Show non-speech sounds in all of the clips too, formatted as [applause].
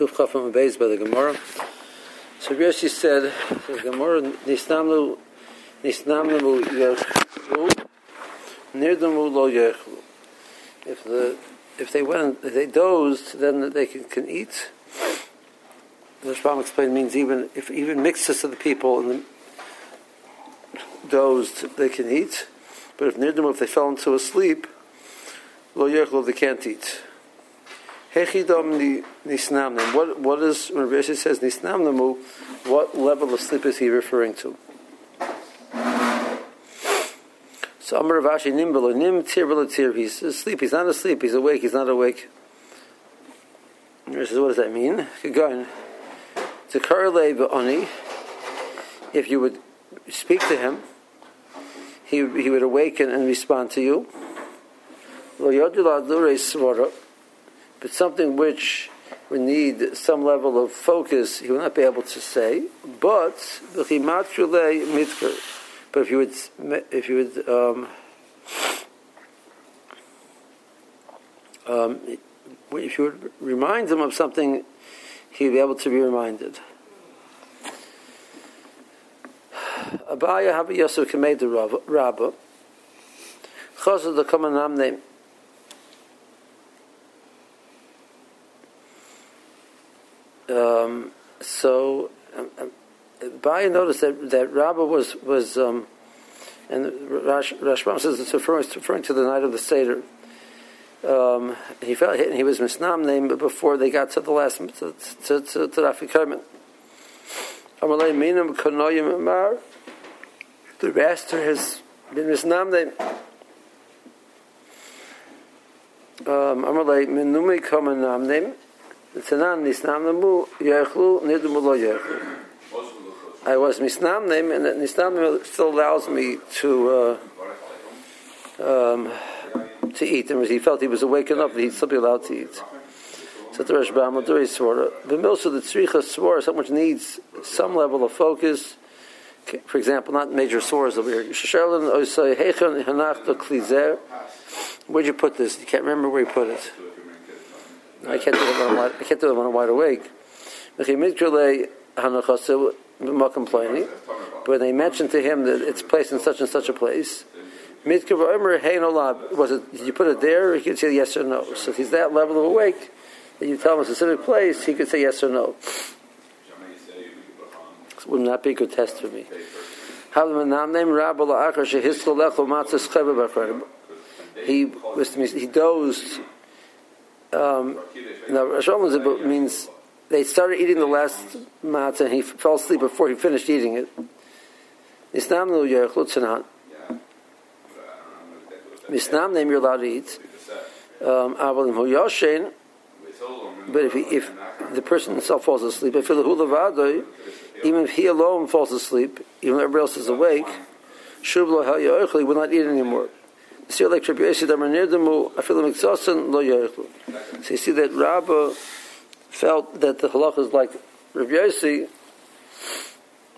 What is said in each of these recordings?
Kuf Chafam Beis by the Gemara. So Rashi said, the Gemara, Nisnamlu, Nisnamlu Yechlu, Nirdamu Lo Yechlu. If the if they went, if they dozed, then they can, can eat. The Rashbam explained means even if even mixes of the people and the dozed, they can eat. But if nirdamu, if they fell into a sleep, lo yechlo, they can't eat. Hechidam nisnamnim. What what is when Rashi says nisnamnamu? What level of sleep is he referring to? So Amar Ravashi nimbala nim tir tir. He's asleep. He's not asleep. He's awake. He's not awake. Rashi says, what does that mean? On. To karle oni. If you would speak to him, he he would awaken and respond to you. Lo yodu but something which would need some level of focus, he will not be able to say. But but if you would if you would um, um, if you would remind him of something, he'd be able to be reminded. Abaya Habi Yosef Kamei the Rabba. Chazal the common name. Um, so, um, um, Baya noticed that that Rabbah was was, um, and Rash, Rashbam says it's referring, it's referring to the night of the Seder. Um, he felt hit and he was misnam named before they got to the last to to to, to mar. The master has been misnam named. Amalei minumi kamanam named. Namu yechlu nidmu lo yechlu. I was misnam name, and nisnam still allows me to uh, um, to eat. And he felt he was awakened up, he'd still be allowed to eat. So the Rashbam Maduri Svara. The milsa the tzricha svara, someone needs some level of focus. For example, not major sores over here. Hechan hanach klizer. Where'd you put this? You can't remember where you put it. I can't do it when I'm wide, I can't do it when I'm wide awake. But when they mentioned to him that it's placed in such and such a place, was it? Did you put it there? He could say yes or no. So if he's that level of awake, that you tell him a specific place, he could say yes or no. This would not be a good test for me. He was he dozed um, now Rosh means they started eating the last matzah and he fell asleep before he finished eating it. Isnam nu yerchlut Misnam name you're allowed to eat. Um, but if, he, if the person himself falls asleep, if even if he alone falls asleep, even though everybody else is awake, he will not eat anymore. So you see that Rabba felt that the halach is like Rabbi Yossi,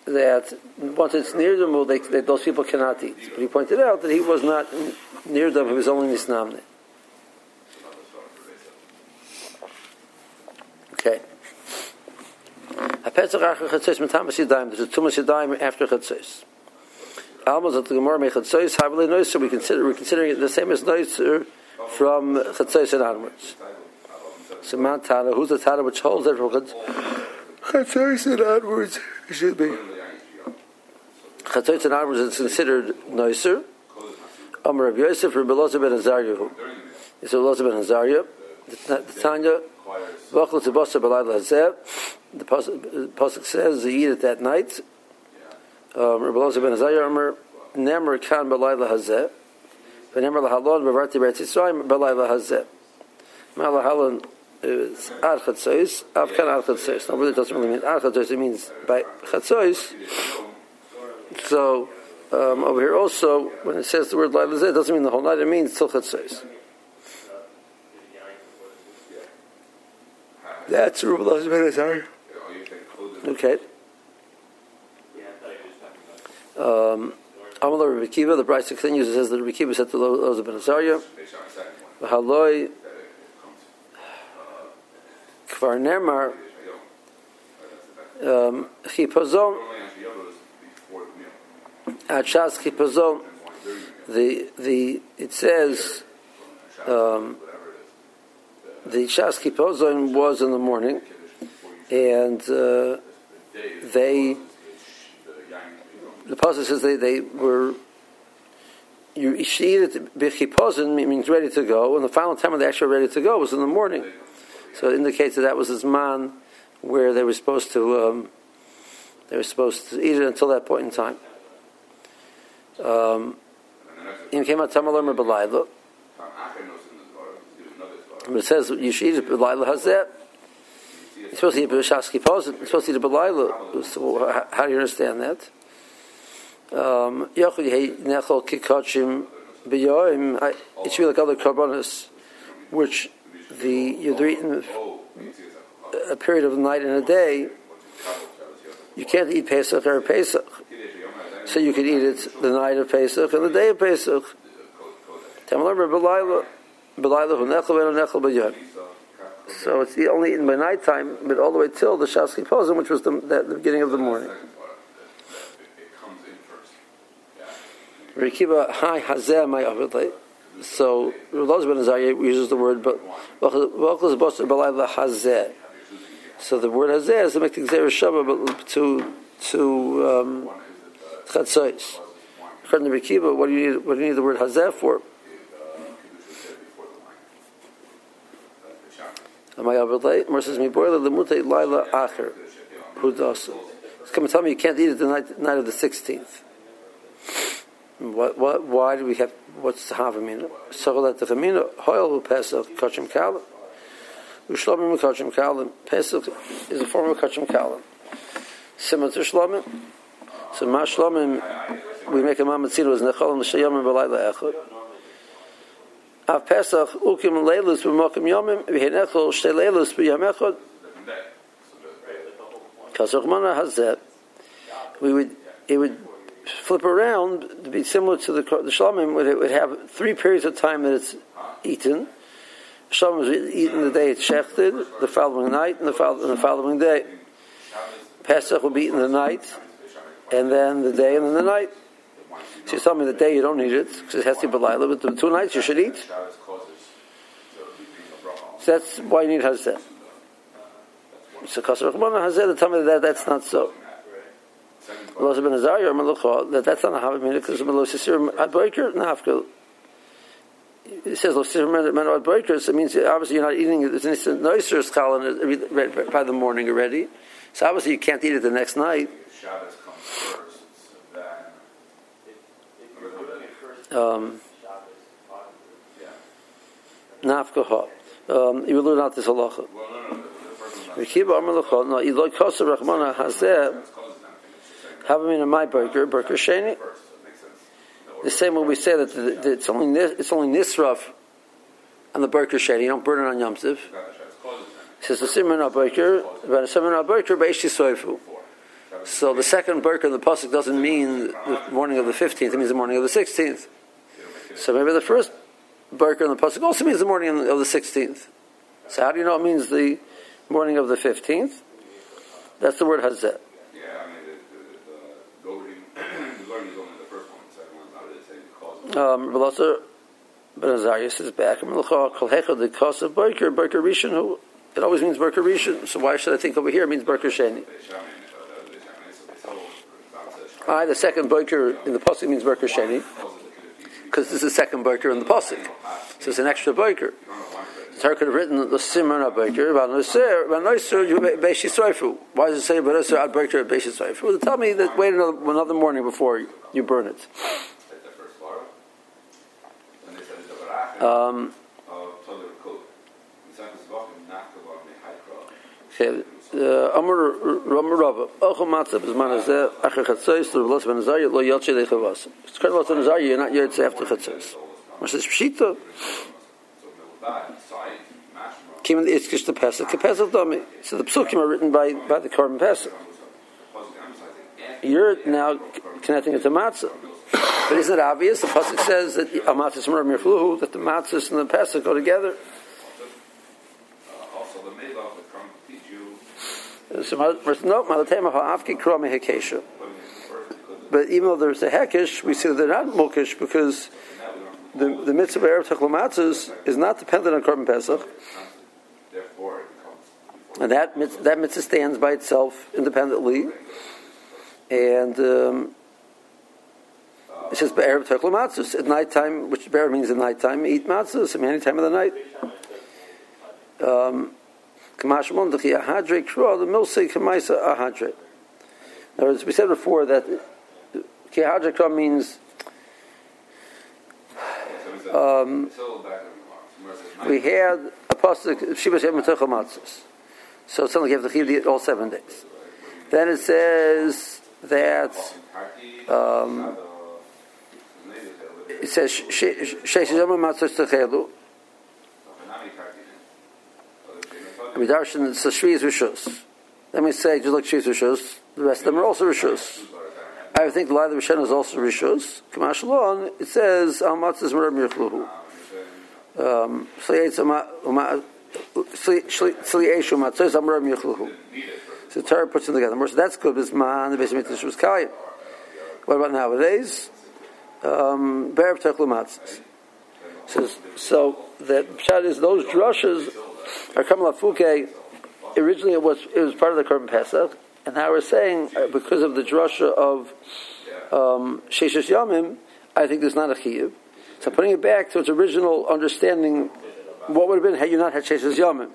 that once it's near them, they, those people cannot eat. But he pointed out that he was not near them; he was only nisnamne. Okay. There's a after chatzos. Almost at the Gemara Mechatzois Havli Noiser. We consider we're considering it the same as Noiser uh, from Chatzois and onwards. So Mount Tana, who's the Tana which holds it from Chatzois and onwards? It should be Chatzois and onwards is considered Noiser. Amar Rav Yosef Rabbi Elazar ben Azariah. It's Elazar ben Azariah. The Tanya. Vachel to Basa Balad Lazeh. The pasuk says they eat it that night. Um, Rabbi ben Azariah Amar Nemer Kan Balayla Hazeh V'Nemer Lahalon Bavarti Beretz Yisrael Balayla Hazeh Malahalon is Ad Chatzos Av Kan Ad Chatzos now really doesn't really mean it means by so um, over here also when it says the word Laila Zeh it doesn't mean the whole night it means Till that's Rabbi ben okay um, Amalur Rabbi Kiva, the Bryce continues and says that Rabbi Kiva said to Loza ben Azariah, Haloi Kvar Nemar um, chipazon at Shas chipazon. The the it says um, the Shas chipazon was in the morning, and uh, they the pasuk says they, they were you eat it bechipozin means ready to go, and the final time when they actually were ready to go was in the morning. So it indicates that that was his man where they were supposed to um, they were supposed to eat it until that point in time. Um, came out Tamalim or it says you should eat it Belayla that. You're supposed to eat Pozit. You're supposed to eat it Belayla. So how do you understand that? Um, it should be like other carbonas, which the you're eating a period of a night and a day. You can't eat Pesach or Pesach, so you can eat it the night of Pesach and the day of Pesach. So it's only eaten by night time, but all the way till the Shaski Pozim, which was the, the, the beginning of the morning. Rikiba hi hazeh my avidle. So Rav ben Azariah uses the word but hazeh. So the word hazeh is to make the gzeir shava, but to to um, chatzos. According to Rikiba, what do you need? What do you need the word hazeh for? My avidle. Mer says mi boiler lemute laila acher. Who does? Come and tell me you can't eat it the night, night of the sixteenth. What, what, why do we have, what's the Havamina? Sachalat the Chamina, Hoyel Pesach, Kachim Kalim. Ushlomim Kachim Kalim. Pesach is a form of Kachim Kalim. Similar to Shlomim. So Ma Shlomim, we make a Mamatzino as Necholim L'Shayomim B'Layla Echad. Av Pesach, Ukim Leilus B'Mokim Yomim, V'Henechol Shtei Leilus B'Yom Echad. Kasach Mana has that. We would, it would flip around to be similar to the the would, it would have three periods of time that it's eaten. Shlomim is eaten the day it's shechted, the following night, and the, fo- and the following day. Pesach will be eaten the night, and then the day, and then the night. So you tell me the day you don't need it because it has to be belayla, but the two nights you should eat. So that's why you need hazeh. So kasar hazeh. Tell me that that's not so. Melos ben Azariah or Melucha, that that's not a Havamina because Melos Yisir Ad Breaker, Nafka. It says Los Yisir Men Ad Breaker, so it means obviously you're not eating it. It's an instant noiser schalin by the morning already. So obviously you can't eat it the next night. Um, Nafka Ha. Um, you will learn out this halacha. Rekiba Amar Lecha, no, Eloi Kosa have them in my burger, burger sheni. The same way we say that, the, the, it's only it's only nisraf on the burger sheni. You don't burn it on Yom. He says the simon burger, but a simon burger beishi soifu. So the second burger in the pasuk doesn't mean the morning of the fifteenth; it means the morning of the sixteenth. So maybe the first burger in the pasuk also means the morning of the sixteenth. So how do you know it means the morning of the fifteenth? That's the word hazet. Um, Ben Azarias is back. The cost of Berker, Berker Rishon, who it always means Berker Rishon. So why should I think over here it means Berker Sheni? I, the second Berker in the pasuk means Berker Sheni, because this is the second Berker in the pasuk. So it's an extra Berker. The Torah could have written the Berker Noser, Beishi Soifu. Why does it say Noser Ad Berker Soifu? Well, tell me that wait another, another morning before you burn it. Um, okay. Amr Ramar Rava. Ochel matzah b'zman hazeh acher chatzos l'vlos ben azariah lo yotche lechavas. It's kind of like azariah. You're not yotze after chatzos. What's this pshita? Came in the Itzkish to Pesach. Pesach Dami. So the psukim are written by by the Korban Pesach. You're now connecting it to matzah. But isn't it obvious? The pasuk says that amatzis merim yirfluhu that the matzahs and the pesach go together. But even though there's a hekish, we see that they're not mukish because the, the mitzvah of Erev Techlomatzes is not dependent on Korban Pesach. Therefore, and that, that mitzvah stands by itself independently. And um, it says Erev Techlomatzes at nighttime, which Be'er means at nighttime, eat matzahs, I mean any time of the night. Um, Kamashmon the Ahadre Kro, the Milse Kamaisa Ahadre. Other words, we said before that Kihadre Kro means um, we had a pasuk Shivas Yom Matzos. So it's something you have to keep all seven days. Then it says that um, it says Sheish Yom Matzos Techelu. Midarshan it's a Shviz Rishus. Let me say, just like Shviz Rishus, the rest of them are also Rishus. I think the line of Rishon is also Rishus. Kamashalon, it says, Al Matzos Merim Yichluhu. Um, so the Torah puts them together. So that's good. Bisman, the basic mitzvah was Kayim. What about nowadays? Um, Techlumatzis. Says so that pshat is those drushes are coming lafuke. Originally, it was it was part of the Korban Pesach, and now we're saying uh, because of the drusha of um, Yamim, I think there's not a chiyuv. So putting it back to its original understanding, what would have been had you not had Sheshes Yamim?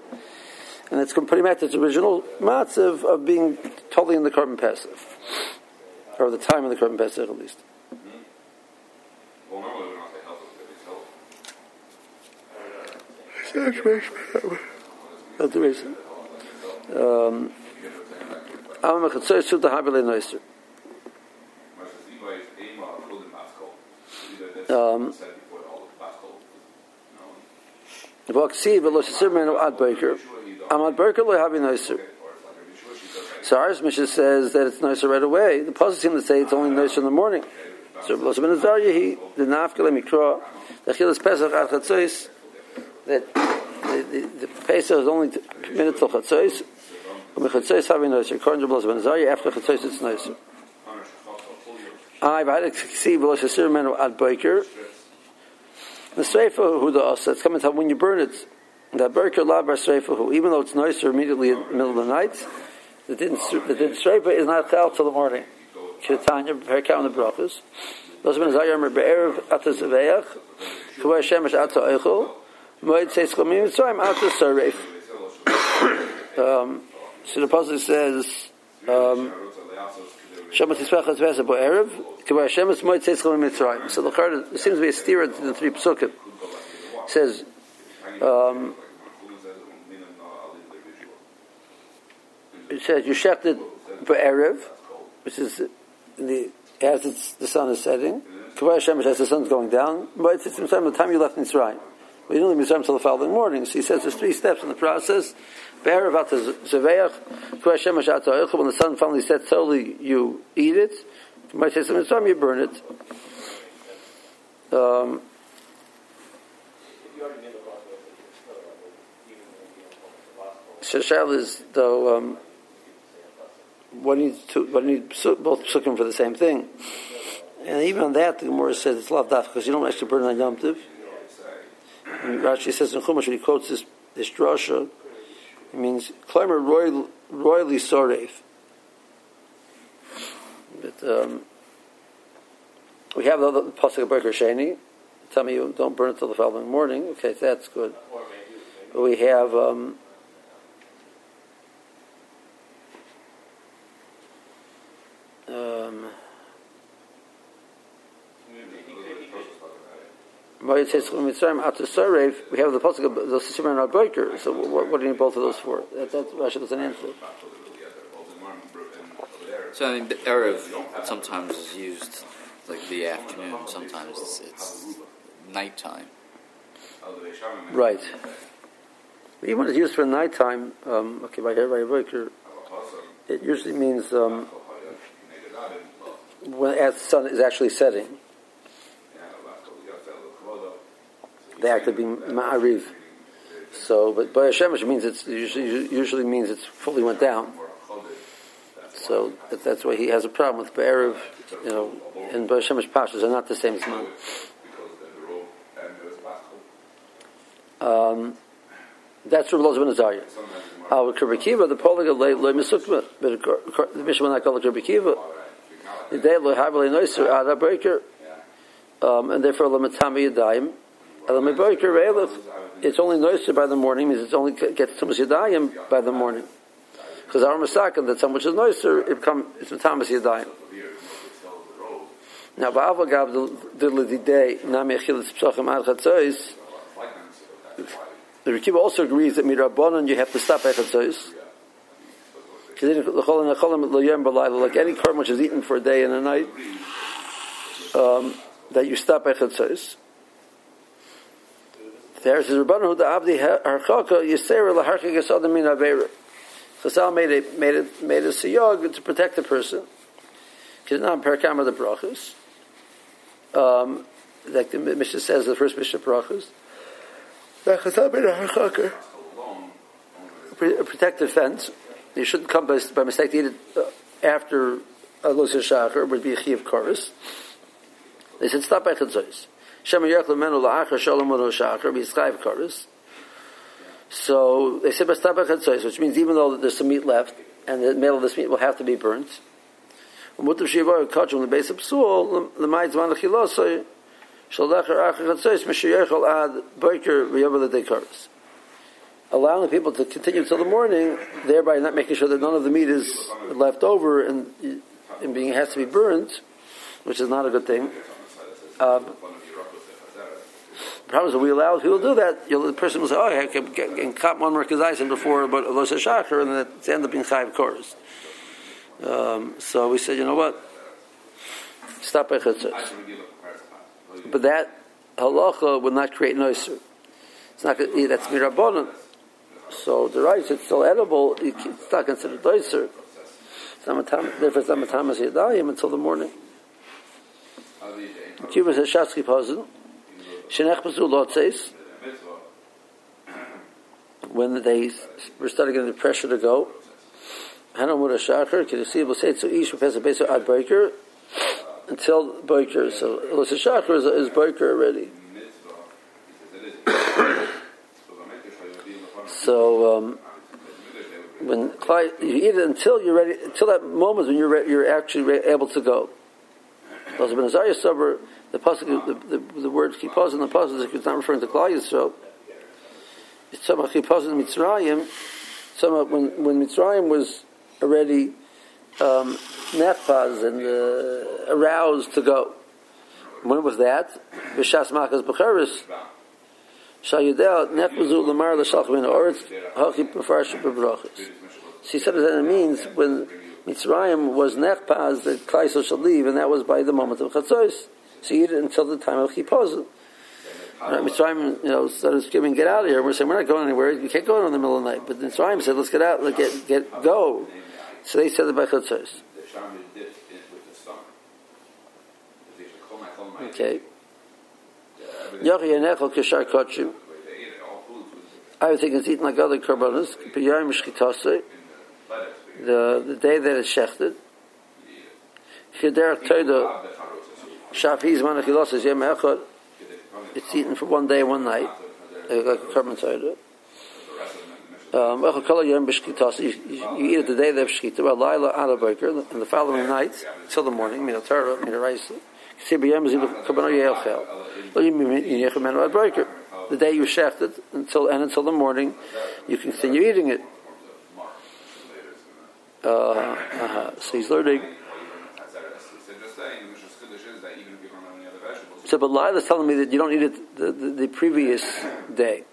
And it's putting back to its original matziv of being totally in the Korban Pesach, or the time of the Korban Pesach at least. That's reason. Um, um, Vaksiv v'lo shesir menu ad breaker. Amad breaker lo havi nicer. So ours Mishnah says that it's nicer right away. The puzzle seems to say it's only nicer in the morning. So v'lo shesir menu he the nafkele mikra the chilas pesach ad chatzos that the, the, the pesach is only minutes till chatzos. U'mechatzos havi nicer. According to shesir menu after chatzos it's nicer. I've had to see v'lo shesir menu ad breaker. The Sreifa who the Asa, it's coming to when you burn it, that Berker Labar Sreifa who, even though it's nicer immediately in the middle of the night, the din Sreifa is not chal till the morning. Prepare count the brachas. Those men Zayar Mer Be'erev Ata Zaveach, Kavay Shemesh Ata Eichel, Moed Seis Chomim Mitzrayim Ata Sareif. Um, so the passage says, um, Shemet Yisrach Hazveza Bo'erev, Kavay Shemesh Moed Seis Chomim Mitzrayim. So the card, there seems to be a steer to the three psukim. It says, um, it says you shechted erev, which is the as the sun is setting. Kavah Shemesh as the sun's going down. But it's the time you left Mitzrayim. We didn't leave Mitzrayim until the following morning. So he says there's three steps in the process. Be'erev at zeveach, Shemesh When the sun finally sets solely, you eat it. You might say some Mitzrayim, you burn it. Um, Shashal is though um, what needs to what need both psukim for the same thing, and even on that the Gemara says it's love daf because you don't actually burn on Yom Tiv. Rashi says in Chumash when he quotes this this drasha, it means climber royal, royally soref. But um, we have the, pasuk of Berker Sheni. Tell me you don't burn it till the following morning. Okay, that's good. But we have. Um, we have the pasuk of the Sisima and Arbeker. So what, what do you need both of those for? That, that Rashi doesn't answer. So I mean, erev sometimes is used like the afternoon. Sometimes it's, it's nighttime. Right. Even when it's used for nighttime, um, okay, by here, by Arbeker, it usually means um, when as the sun is actually setting. The act of being ma'ariv. So, but by Hashemesh means it's usually, usually means it's fully went down. So that, that's why he has a problem with Be'erev, you know, and Shemesh Pashas are not the same Zman. Um, that's Rabbi Loza ben Azariah. Our Rabbi Kiva, the Polig of Loy but the Mishnah not called Rabbi Kiva. The day Loy Havali Noiser Ada Breaker, um, and therefore Lamatami Yadayim. It's only Noiser by the morning, means it's only gets Tumas Yadayim by the morning. Because our Masakan, that some which is Noiser, it becomes, it's Matamas Yadayim. Now, Ba'avagav the Lididei, Nami Achilis Psochim Ad the Rikiba also agrees that mirabanan you have to stop at echatzois. Like any korban which is eaten for a day and a night, um, that you stop at echatzois. There says Rabbanu the Abdi Harchaka Yisera Laharka Gesadim Min Avera. Chazal made a made a made a siyog to protect the person. Because now Parakam the brachas. Um, like the Mishnah says, the first Mishnah brachas a protective fence. You shouldn't come by, by mistake to eat it uh, after a Lusa Shachar, would be a Chiv Chorus. They said, stop by Chedzois. So they said, which means even though there's some meat left, and the middle of this meat will have to be burnt, Allowing the people to continue until the morning, thereby not making sure that none of the meat is left over and, and being has to be burned, which is not a good thing. Um, the problem is that we allow to do that. You know, the person will say, "Oh, I can, get, can cop one merkazaisin before but Los Shachar," and then it ends up being five cores. Um, so we said, you know what? Stop by chutzos but that halacha would not create noiser. It's not that's mirabonon. So the rice it's still edible. It's not considered noiser. Therefore, it's not matamas yadayim until the morning. Cuba says shatzki pozin. Shenech pasul lotzeis. When they were starting getting the pressure to go, Hanamur Shachar, can you see? We'll say to Ish Professor Beso Ad Breaker until Boiker. So Elisha Shachar is, is Boiker already. so um, when you eat it until you're ready, until that moment when you're re- you're actually re- able to go. Also, Ben Azariah Sober, the pasuk, the, the, the word kipaz in the pasuk is not referring to Klal Yisrael. It's talking about kipaz in Mitzrayim. Some when when Mitzrayim was already um, and uh, aroused to go. When was that? B'shas makas b'cheres. Shayudel nefmazu lamar l'shalchim in oretz hachi b'farsh b'brachas. So he said that it means when Mitzrayim was nechpaz that Klaisel should leave, and that was by the moment of chatzos. He it until the time of chipazim. Right, Mitzrayim, you know, started screaming, "Get out of here!" We're saying we're not going anywhere. You can't go in the middle of the night. But Mitzrayim said, "Let's get out. Let's get get go." So they said it by chutzos. Okay. Yochi Yanechel Kishar Kochim. I would think it's eaten like other korbanos. The the day that it's shechted. Chederach Toida. Shafi's Manachilos is Yem Echad. It's eaten for one day, one night, like a korban Toida. Um, you, you eat it the day of Shkita, well, Laila Adabaker, and the following night, till the morning, Mina Torah, Mina Raisa. The day you shechted until and until the morning, you continue eating it. Uh, uh-huh. So he's learning. So, but Lila is telling me that you don't eat it the, the, the previous day.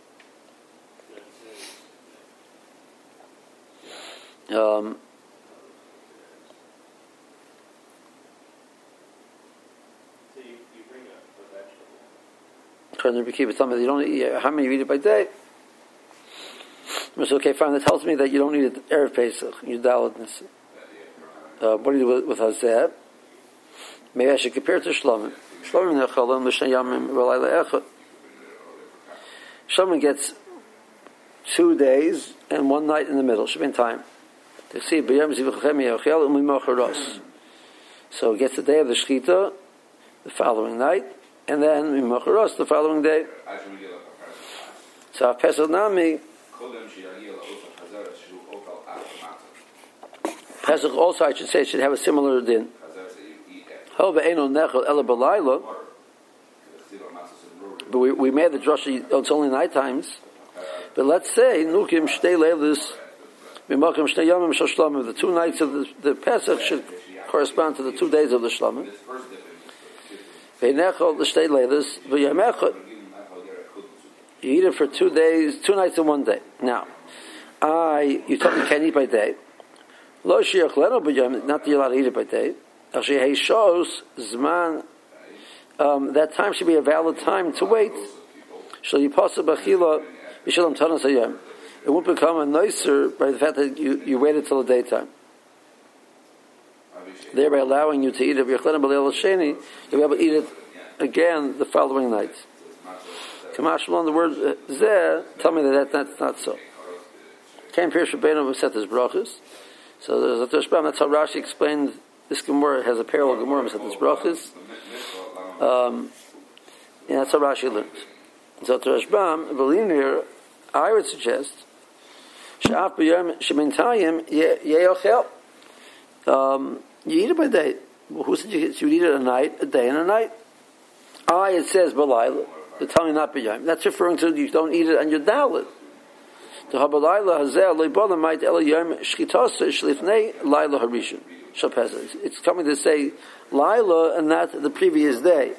Um, According to Rebbe Kiva, you don't eat, how many you eat it by day? So, okay, fine, that tells me that you don't eat it Erev Pesach, you daladness. Uh, what do you do with, with Hazeh? Maybe I should compare it to Shlomim. Shlomim nechalim. Shlomim gets two days and one night in the middle, should be in time. So it gets the day of the Shechita, the following night, and then the following day. So Pesach Nami, Pesach also, I should say, should have a similar din. However, Eno Nechel Ela Belayla, but we, we made the drasha, oh, it's only night times. But let's say, Nukim Shtei the two nights of the, the Pesach should correspond to the two days of the Shlamim. Veinechel the Shtei Leilis, you eat it for two days, two nights and one day. Now, I, you told me you can't eat by day. Lo shiach leno not that you're allowed to eat it by day. Zman. Um, that time should be a valid time to wait. It won't become a nicer by the fact that you, you waited till the daytime. Thereby allowing you to eat it you'll be able to eat it again the following night. Kamash the word zeh, tell me that, that that's not so. Came Pirush Rabbeinu set his brachas. So that's how Rashi explained this Gemara has a parallel Gemara set his brachas. Um, and that's how Rashi learned. So to Rashbam, Belinir, I would suggest, Sha'af b'yom shemintayim ye'ochel. Um, you eat it by day. Well, who said you, you eat it a night, a day and a night? I, it says, Balayla. The tummy not b'yom. That's referring to you don't eat it on your dalit. The habalayla hazel loibala might el yom shchitasa shlifnei laila harishon shalpesa. It's coming to say laila and not the previous day,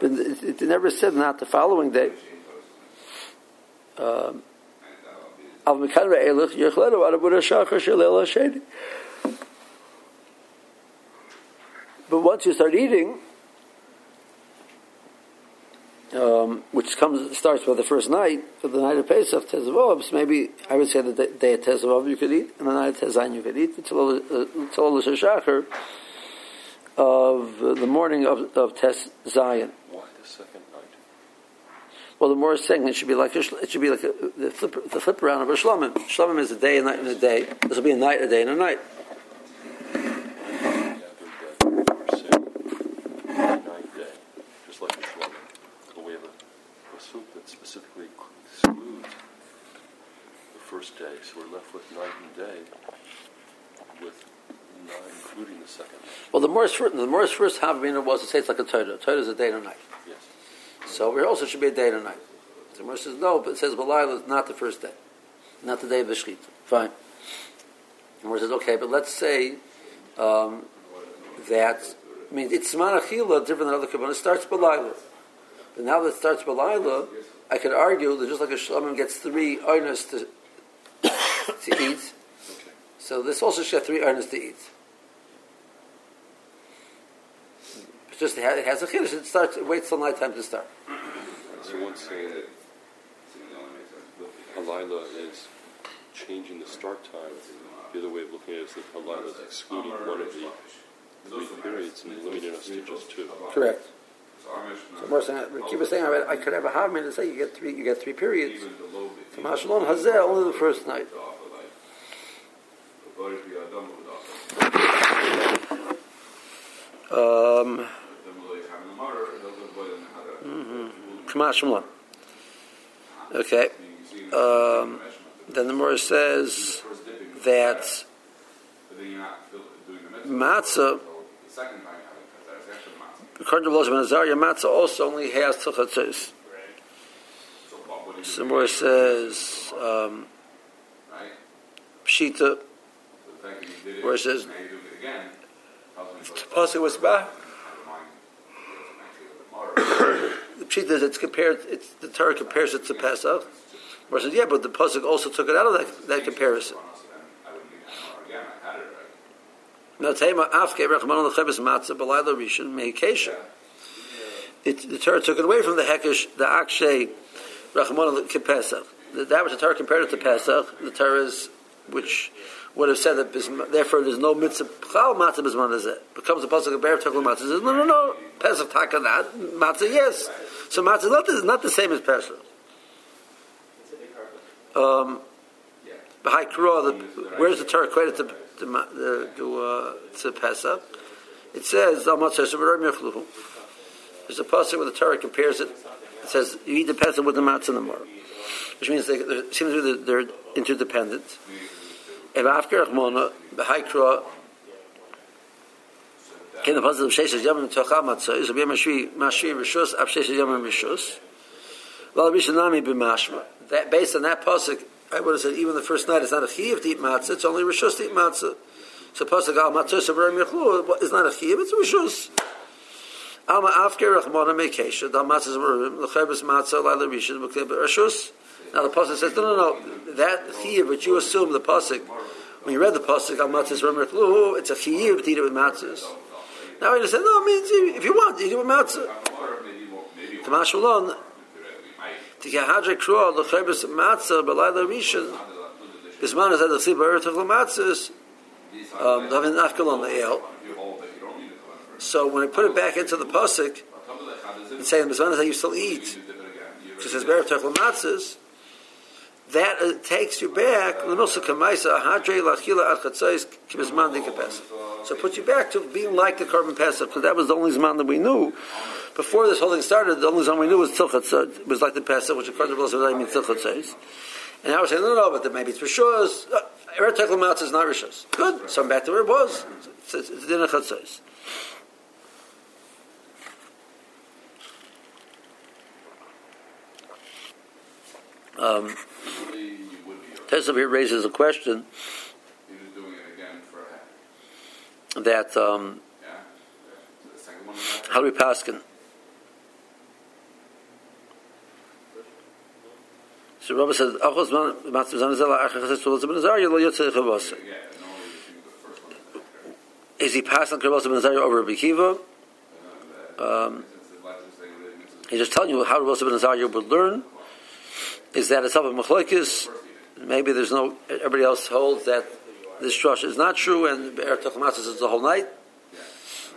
but it, never said not the following day. Um. But once you start eating, um, which comes starts with the first night of the night of Pesach, Tezavov, so maybe I would say that the day of Tezavov you could eat, and the night of Tezayin you could eat, until the Shachar of the morning of, of Tez Zion. Why the second night? Well, the more saying it should be like a, it should be like a, the flip the flip around of a shlomim. Shlomim is a day, a night, and a day. This will be a night, a day, and a night. Gathered that we're saying night day, just like a shlomim. But we have a, a soup that specifically excludes the first day, so we're left with night and day, with not including the second night. Well, the Morris first, the Morris first Havamina was to say it's like a Torah. Torah is a day and a night. Yes. So we also should be a day and a night. So the Morris says no, but it says Balayla is not the first day, not the day of the Shechit. Fine. The Morris says okay, but let's say um, that I mean it's Manachila different than other Kabbalah. It starts Balayla. But now that it starts Balayla, I could argue that just like a Shlomim gets three oiners to, [coughs] to eat, so this also should have three oiners to eat. It's just it has, it has a chiddush. It starts. It waits till nighttime to start. So once saying that Halila is changing the start time, the other way of looking at it is that Halila is excluding one of the three periods and limiting us to just two. Correct. So more saying, Ricky was saying, I, I could have a half minute to say you get three. You get three periods. So Mashalom Hazeh only the first night. Um, Kama Shemlon. Okay. Um, then the Morris says that matzah, according to Los Ben Azariah, matzah also only has tuchatzos. So the Morris says um, pshita, where it says Pasuk was back. The pshita it's compared. It's the Torah compares it to Pesach. It says, yeah, but the pasuk also took it out of that, that comparison. Now, Tema Afke Rechman Lechebes Matzah Balayla Rishon Meikesha. The Torah took it away from the Hekesh, the Akshay Rechman Pesach. That which the Torah compared it to Pesach, the Torah is which would have said that therefore there's no mitzvah matzah bisman is it becomes a pasuk of bear takul matzah says no no no pesach taka that matzah yes so matzah not is not the same as pesach um, high the where's the Torah equated to to, uh, to, uh, to Pesach, it says. There's a pasuk where the Torah compares it. It says, you eat the Pesach with the matzah and the maror. Which means they, they seems to be they're interdependent. If after Rachmona, can the of Sheshes Yomim is Sheshes Yomim That, based on that pasuk, I would have said even the first night it's not a chiyuv to eat matzah, it's only Rishus to eat matzah. So pasuk al matzah sabrim yichlu is not a chiyuv, it's a Rishus. Mekesha matzah severim lechebes matzah la lerishus rishus. Now the pasuk says no, no, no. That chiyuv which you assume the pasuk when you read the pasuk al matzah severim yechlu, it's a chiyuv to eat it with matzahs. Now he said no, it means if you want, eat it with matzah. Tamashalon to get hadre krua the matzah belayla rishon bisman is at the earth of matzahs um afkalon the so when I put it back into the pasuk and saying bisman is you still eat it says matzahs that uh, takes you back the so it puts you back to being like the carbon pesach because that was the only zman that we knew before this whole thing started, the only time we knew was Tilchat, so it was like the Pesach, which according to says, I mean Tilchat says. And now we're saying, no, no, but then maybe it's Rishos. Uh, Eretz Tekla is not Rishos. Good, so I'm back to where it was. It's, it's, it's Um, here raises a question that um, how do we paskin? So Rabbi says, "Achos matzah zan zela achas chesed tzul yelo yotzei chavos." Is he passing chavos ben zar over Rabbi Kiva? Um, he's just telling you how Rabbi ben zar would learn. Is that it's up in machlokes? Maybe there's no. Everybody else holds that this drush is not true, and Be'er Toch Matzah is the whole night.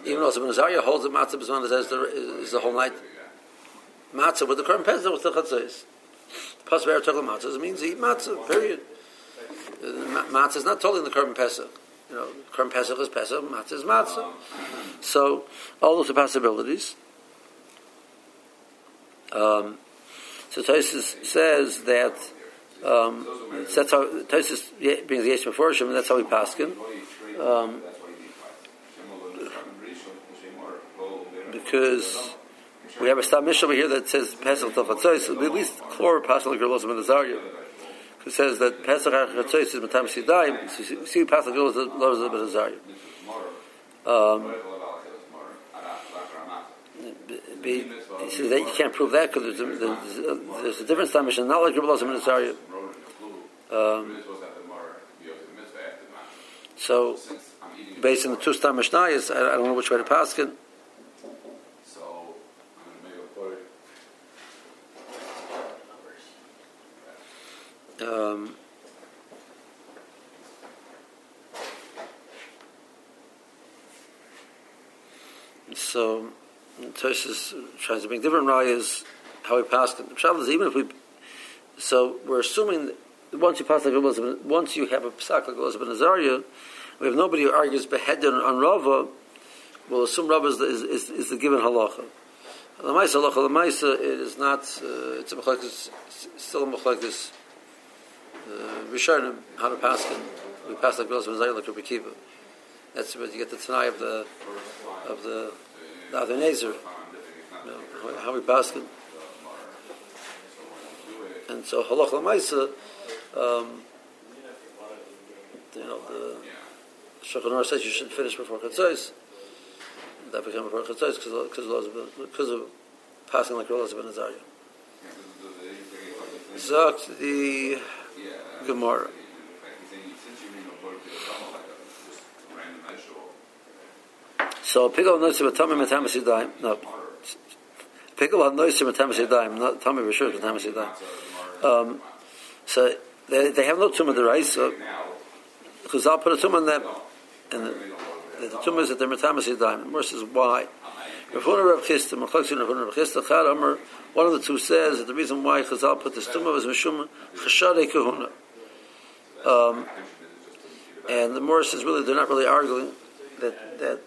Even though Ibn Azariah holds that Matzah is the whole night. Matzah with the current peasant with the. Pas be'er tokel matzah means eat matzah. Period. Matzah is not totally in the carbon pesach. You know, carbon pesach is pesach, matzah is matzah. So all those are possibilities. Um, so Tosis says that um, that's how Tosis brings the Yesh Meforshim, and that's how we paskin. Um, because we have a Stam Mishnah here that says Pesach Tachatzois, at least Pasal Gerlos of Azariah, who says that Pesach Tachatzois is Matam Sidayim, so you see Pasal Gerlos of Azariah. Um, he says that you can't prove that because there's, there's, a, there's a different Stam Mishnah, not like Azariah. Um, so, based on the two Stam Mishnayos, I, I don't know which way to pass it. Um, so Tosis tries to bring different rayas how we pass. The is even if we so we're assuming that once you pass like Elizabeth, once you have a psak like Elazar ben Azariah, we have nobody who argues beheaded on Rava. We'll assume Rava is, is, is, the given halacha. The Maisa halacha, the Maisa it is not. Uh, it's a machlekes, still a machlekes Rishonim, how to pass it. We pass like Bilas Mizayim like Rabbi Kiva. That's where you get the Tanai of the of the the other Nezer. You how we pass it. And so Halach Lamaisa, um, you know, the Shulchan says you should finish before Chatzos. That became before Chatzos because of passing like Rolas ben Azariah. The Gemara. So pickle noisim atamim atamis yadayim. No, pickle noisim atamis yadayim. Not tamim rishur atamis yadayim. Um, so they, they have no tumah deraisa because I'll put a tumah on them, and the, the tumah is that they're matamis yadayim. The verse is why. One of the two says that the reason why Chazal put this tumah was mishum chashadei kahuna. Um, And the Morris is really, they're not really arguing that, that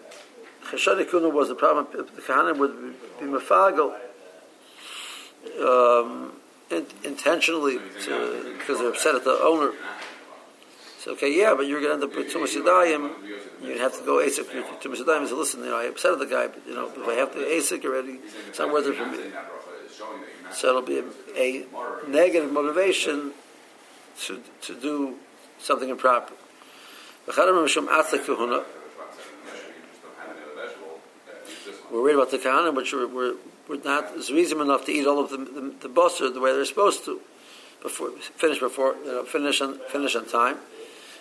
Cheshadi Kuna was the problem. The Kahanim would be mafagel um, in, intentionally to, because they're upset at the owner. So, okay, yeah, but you're going to end up with Tumas Yadayim. You have to go Asik. Tumas Yadayim is listen, you know, I upset at the guy, but, you know, if I have to Asik already, it's not worth it for me. So it'll be a, a negative motivation to, to do something improper. We're worried about the kahanim, which we're, not enough to eat all of the, the, the the way they're supposed to, before finish before you know, finish on finish on time.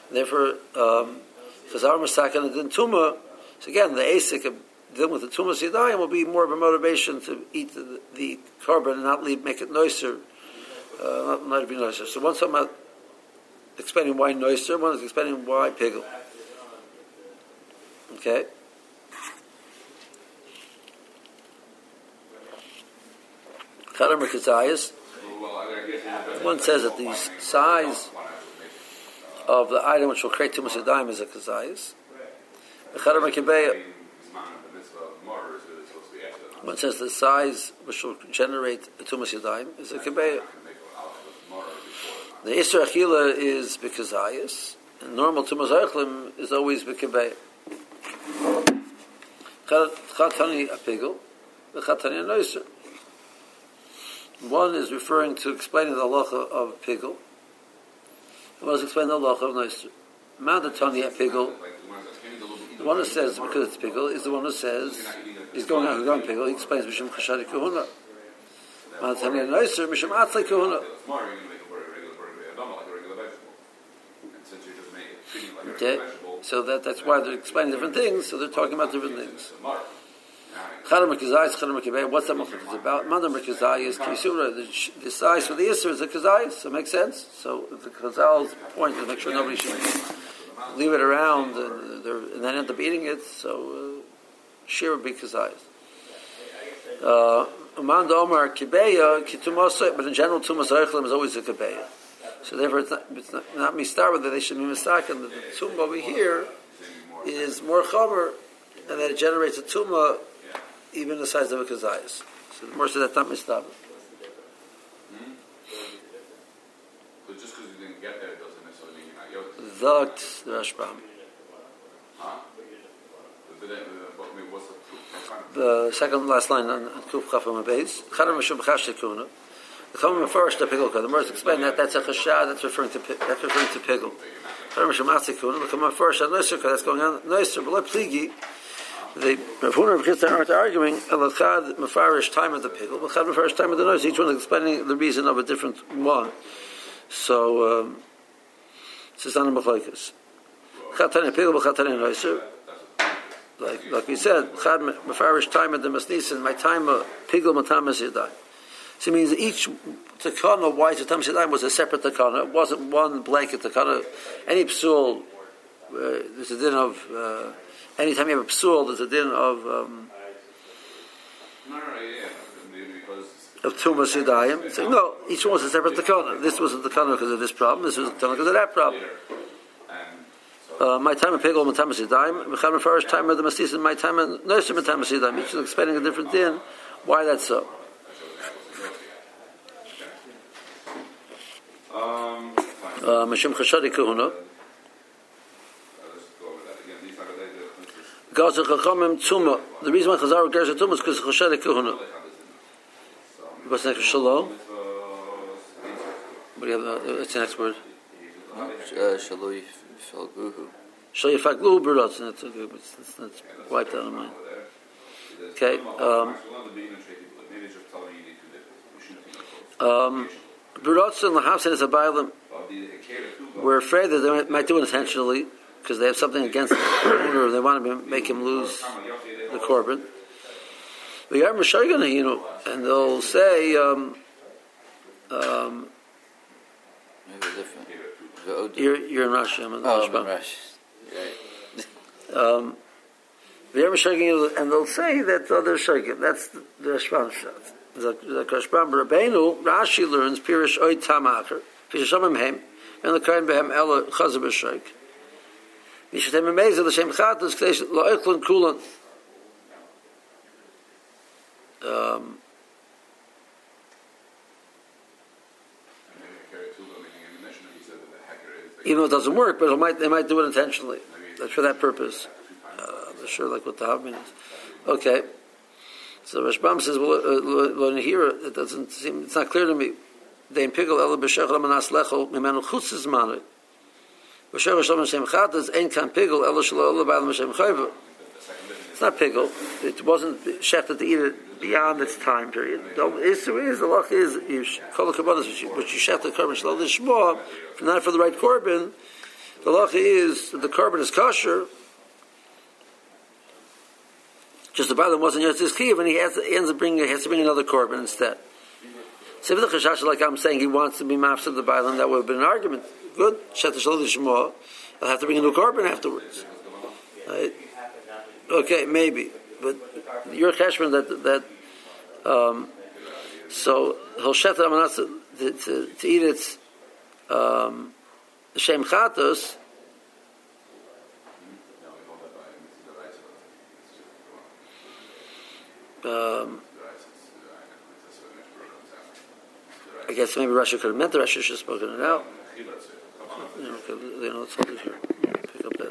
And therefore, chazar um, masakan and tuma. So again, the asik of dealing with the tuma yadayim will be more of a motivation to eat the, the korban and not leave make it nicer, uh, not, not be nicer. So one talking about explaining why nicer, one is explaining why pigel. Okay. Chadam Kazayas. One says that the size of the item which will create Tumas Yadayim is a Kazayas. Chadam Kibeya. One says the size which will generate a Tumas Yadayim is a Kibeya. The Isra Achila is Bekazayas. And normal Tumas Eichlim is always Bekibeya. Chatani Apigel. Chatani Anoiser. One is referring to explaining the halacha of pigel. One was explaining the halacha of noiser. Mandatani at pigel. The one who says because it's pigel is the one who says he's going out going pigel. He explains mishum chashadi kahuna. Mandatani at noiser mishum atzai kahuna. Okay, so that that's why they're explaining different things. So they're talking about different things. Chadam Kazayis, Chadam Kibay, what's that machlok about? Madam Kazayis, Kisura, the size for the Isser is a Kazayis, so it makes sense. So the Chazal's point is to make sure nobody should leave it around and, and then end up eating it, so uh, Shir would be Kazayis. Uh, Amanda Omar Kibeya, but in general, Tumas Eichlim is always a Kibeya. So therefore, it's not, it's not, not mistar that they should be mistaken. The tomb over here is more chaber, and that it generates a tumah even the size of a kazayas. So the more so that's not mistab. Hmm? So just because you didn't get there doesn't necessarily mean you're not yoked. The Rashbam. Huh? The second last line on Kuf Chafam Abeis. Chadam Mishum Chash Tekuna. The Chomim first the Pigel. The Merz explain that that's a chashad. That's referring to that's referring to Pigel. Chadam Mishum Atzikuna. The Chomim first on Noiser. That's going on Noiser. But Pligi the Rav Huna and Rav aren't arguing. Elachad mafarish time of the pigel, but Chad mafarish time of the noise. Each one is explaining the reason of a different one. So um, it's a son of Machlokas. Chad tani pigel, but Chad tani noiser. Like like we said, Chad mafarish time of the masnisin. My time of pigel matamas yadai. So it means each takana, why tamas yadai was a separate takana. It wasn't one blanket takana. Any psul, uh, there's a din of. Uh, anytime you have a psul, there's a din of um, of tumas yadayim. So no, each one was a separate takana. This was a takana because of this problem. This was a takana because of that problem. Uh, my time of pigol, my time of yadayim. Mecham first time of the masis, and my time of nursery, my time of yadayim. Each is explaining a different din. Why that's so? Um, uh, gas a khakham tsuma the reason why khazar gas a tsuma is cuz khashal kehuna was nach shalo but yeah it's an expert. Shalo shalguhu shalo fagluhu brots and it's good but it's not quite on mine okay um um brots and the house is a bylam we're afraid that they might do it intentionally because they have something against the owner, [coughs] they want to make him lose the korban. The Yarm you know, and they'll say, um, um, you're, you're in Rashi, I'm in oh, Rashi. Right. [laughs] um, the Yarm and they'll say that other Shagin, that's the, the Rashbam shot. The, the Rabbeinu, Rashi learns, Pirish Oy Tamacher, Pirish Amam Hem, and the Kain Behem Ella Chazab Um, even though it doesn't work, but it might, they might do it intentionally. That's for that purpose. Uh, I'm not sure like what the Havmin is. Okay. So Rashbam says, well, uh, here it doesn't seem, it's not clear to me. They b'shech mimenu manu. B'shech shalom Hashem chatas ein kan pigel ela shalo ela b'alam Hashem chayva. It's not pigel. It wasn't shechted to eat it beyond its time period. The issue is, the luck is, you call the kabbalah, but you shech the korban shalo lishma, not for the right korban, the luck is the korban is kosher, just the bottom wasn't yet his chiv, and he, has, he ends up bringing, has to bring another korban instead. So the chashash, like I'm saying, he wants to be maps of the bottom, that would have been an argument. Good. Shet Shalom Shema. I'll have to bring a new korban afterwards. Right? Okay, maybe, but your cheshbon that that um, so he'll shet the to, to, to eat its um, shem chatos. Um, I guess maybe Russia could have meant the Russia should have spoken it out. Here. Pick up that.